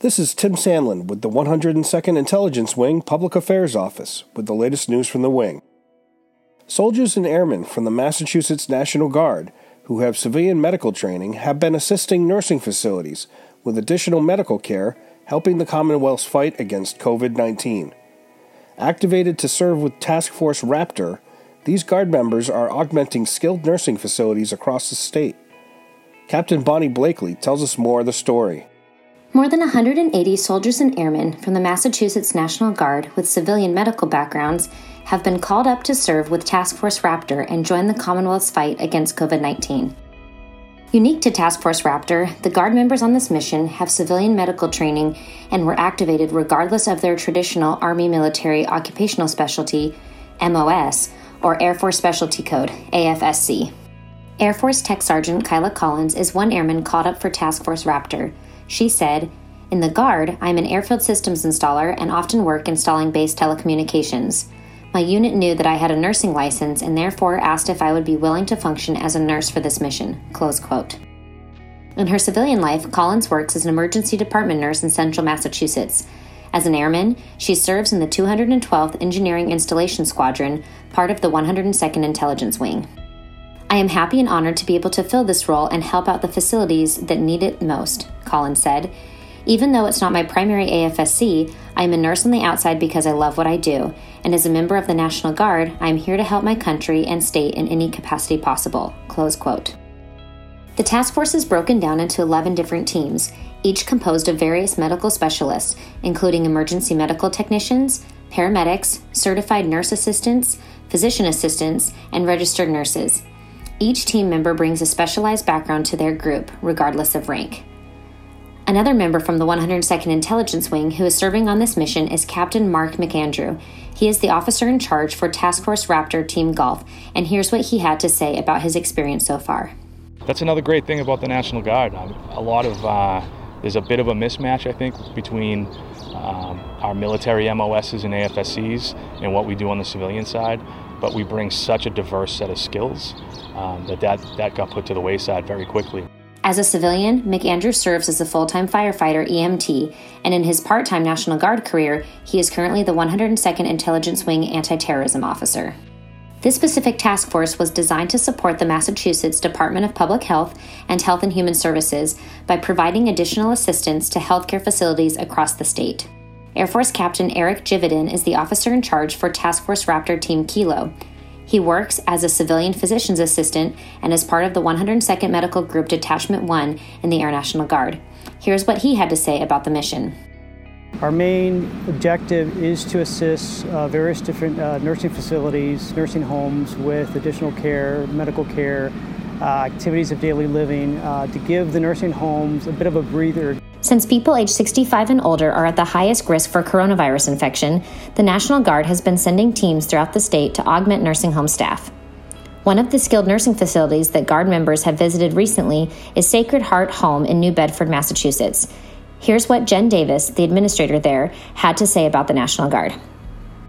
This is Tim Sandlin with the 102nd Intelligence Wing Public Affairs Office with the latest news from the wing. Soldiers and airmen from the Massachusetts National Guard who have civilian medical training have been assisting nursing facilities with additional medical care, helping the Commonwealth's fight against COVID 19. Activated to serve with Task Force Raptor, these Guard members are augmenting skilled nursing facilities across the state. Captain Bonnie Blakely tells us more of the story. More than 180 soldiers and airmen from the Massachusetts National Guard with civilian medical backgrounds have been called up to serve with Task Force Raptor and join the Commonwealth's fight against COVID 19. Unique to Task Force Raptor, the Guard members on this mission have civilian medical training and were activated regardless of their traditional Army Military Occupational Specialty, MOS, or Air Force Specialty Code, AFSC. Air Force Tech Sergeant Kyla Collins is one airman called up for Task Force Raptor. She said, In the Guard, I'm an airfield systems installer and often work installing base telecommunications. My unit knew that I had a nursing license and therefore asked if I would be willing to function as a nurse for this mission. Close quote. In her civilian life, Collins works as an emergency department nurse in central Massachusetts. As an airman, she serves in the 212th Engineering Installation Squadron, part of the 102nd Intelligence Wing. I am happy and honored to be able to fill this role and help out the facilities that need it most, Collins said. Even though it's not my primary AFSC, I am a nurse on the outside because I love what I do, and as a member of the National Guard, I am here to help my country and state in any capacity possible. Close quote. The task force is broken down into 11 different teams, each composed of various medical specialists, including emergency medical technicians, paramedics, certified nurse assistants, physician assistants, and registered nurses. Each team member brings a specialized background to their group, regardless of rank. Another member from the 102nd Intelligence Wing who is serving on this mission is Captain Mark McAndrew. He is the officer in charge for Task Force Raptor Team Golf, and here's what he had to say about his experience so far. That's another great thing about the National Guard. A lot of uh, there's a bit of a mismatch, I think, between um, our military MOSs and AFSCs and what we do on the civilian side. But we bring such a diverse set of skills um, that, that that got put to the wayside very quickly. As a civilian, McAndrew serves as a full time firefighter EMT, and in his part time National Guard career, he is currently the 102nd Intelligence Wing Anti Terrorism Officer. This specific task force was designed to support the Massachusetts Department of Public Health and Health and Human Services by providing additional assistance to healthcare facilities across the state. Air Force Captain Eric Jividin is the officer in charge for Task Force Raptor Team Kilo, he works as a civilian physician's assistant and is part of the 102nd Medical Group Detachment 1 in the Air National Guard. Here's what he had to say about the mission. Our main objective is to assist uh, various different uh, nursing facilities, nursing homes with additional care, medical care, uh, activities of daily living, uh, to give the nursing homes a bit of a breather since people age 65 and older are at the highest risk for coronavirus infection, the National Guard has been sending teams throughout the state to augment nursing home staff. One of the skilled nursing facilities that Guard members have visited recently is Sacred Heart Home in New Bedford, Massachusetts. Here's what Jen Davis, the administrator there, had to say about the National Guard.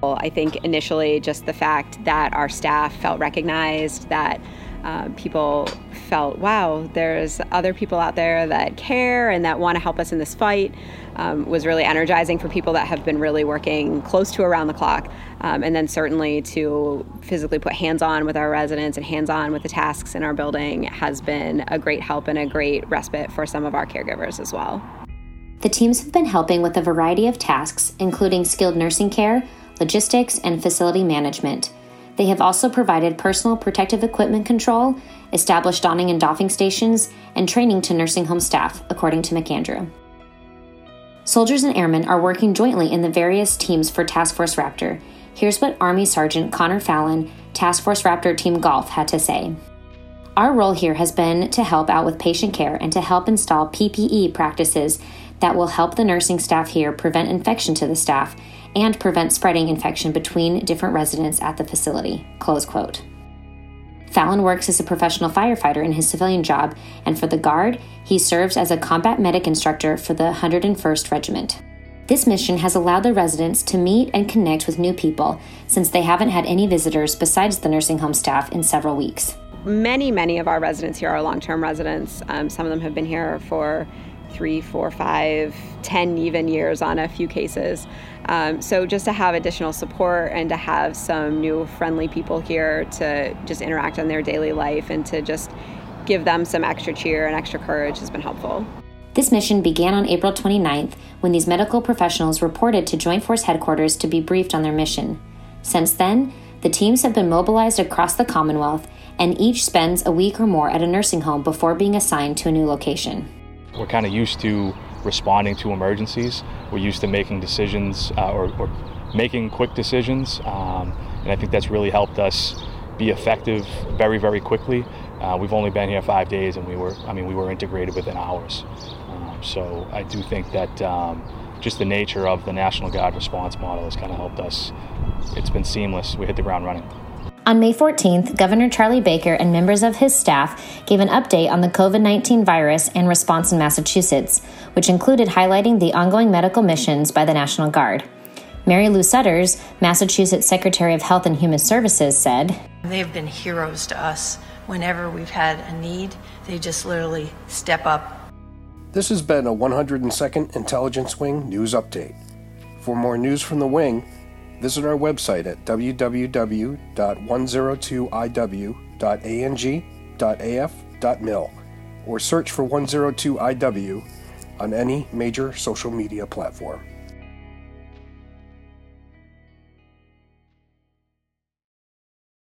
I think initially just the fact that our staff felt recognized, that uh, people felt, wow, there's other people out there that care and that want to help us in this fight. Um, was really energizing for people that have been really working close to around the clock. Um, and then certainly to physically put hands on with our residents and hands on with the tasks in our building has been a great help and a great respite for some of our caregivers as well. The teams have been helping with a variety of tasks, including skilled nursing care, logistics, and facility management. They have also provided personal protective equipment control, established donning and doffing stations, and training to nursing home staff, according to McAndrew. Soldiers and airmen are working jointly in the various teams for Task Force Raptor. Here's what Army Sergeant Connor Fallon, Task Force Raptor Team Golf, had to say. Our role here has been to help out with patient care and to help install PPE practices that will help the nursing staff here prevent infection to the staff and prevent spreading infection between different residents at the facility. Close quote. Fallon works as a professional firefighter in his civilian job, and for the Guard, he serves as a combat medic instructor for the 101st Regiment. This mission has allowed the residents to meet and connect with new people since they haven't had any visitors besides the nursing home staff in several weeks. Many, many of our residents here are long term residents. Um, some of them have been here for three, four, five, ten even years on a few cases. Um, so just to have additional support and to have some new friendly people here to just interact in their daily life and to just give them some extra cheer and extra courage has been helpful. This mission began on April 29th when these medical professionals reported to Joint Force headquarters to be briefed on their mission. Since then, the teams have been mobilized across the Commonwealth and each spends a week or more at a nursing home before being assigned to a new location. We're kind of used to responding to emergencies. We're used to making decisions uh, or, or, making quick decisions, um, and I think that's really helped us be effective very, very quickly. Uh, we've only been here five days, and we were, I mean, we were integrated within hours. Um, so I do think that um, just the nature of the National Guard response model has kind of helped us. It's been seamless. We hit the ground running. On May 14th, Governor Charlie Baker and members of his staff gave an update on the COVID 19 virus and response in Massachusetts, which included highlighting the ongoing medical missions by the National Guard. Marylou Sudders, Massachusetts Secretary of Health and Human Services, said They've been heroes to us whenever we've had a need. They just literally step up. This has been a 102nd Intelligence Wing News Update. For more news from the Wing, Visit our website at www.102iw.ang.af.mil or search for 102IW on any major social media platform.